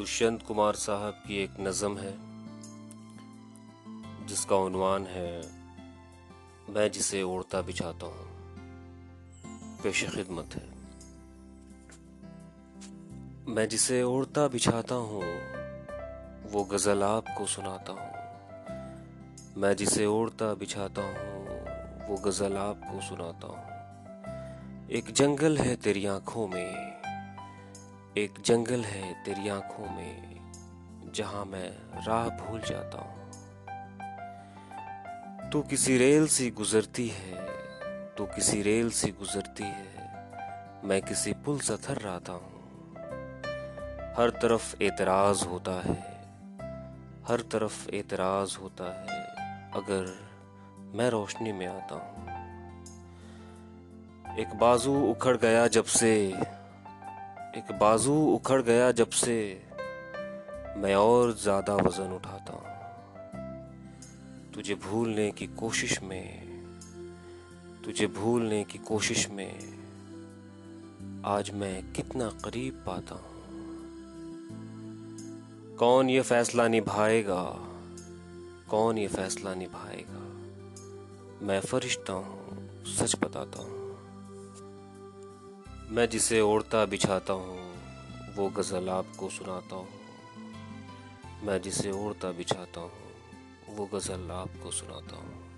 दुष्यंत कुमार साहब की एक नज़म है, जिसका उन्वान है, मैं जिसे ओढ़ता बिछाता हूँ। पेश खिदमत है। मैं जिसे ओढ़ता बिछाता हूँ, वो गज़ल आपको सुनाता हूँ। मैं जिसे ओढ़ता बिछाता हूँ, वो गज़ल आपको सुनाता हूँ। एक जंगल है तेरी आँखों में एक जंगल है तेरी आँखों में, जहाँ मैं राह भूल जाता हूँ। तू किसी रेल सी गुजरती है, तू किसी रेल सी गुजरती है, मैं किसी पुल सा थर रहा हूँ। हर तरफ़ एतराज़ होता है, हर तरफ़ एतराज़ होता है, अगर मैं रोशनी में आता हूँ। एक बाजू उखड़ गया जब से एक बाजू उखड़ गया जब से मैं और ज़्यादा वज़न उठाता हूँ। तुझे भूलने की कोशिश में, तुझे भूलने की कोशिश में आज मैं कितना करीब पाता हूँ। कौन ये फैसला निभाएगा? कौन ये फैसला निभाएगा? मैं फरिश्ता हूँ, सच बताता हूँ। मैं जिसे ओढ़ता बिछाता हूँ, वो गज़ल आपको सुनाता हूँ। मैं जिसे ओढ़ता बिछाता हूँ, वो गज़ल आपको सुनाता हूँ।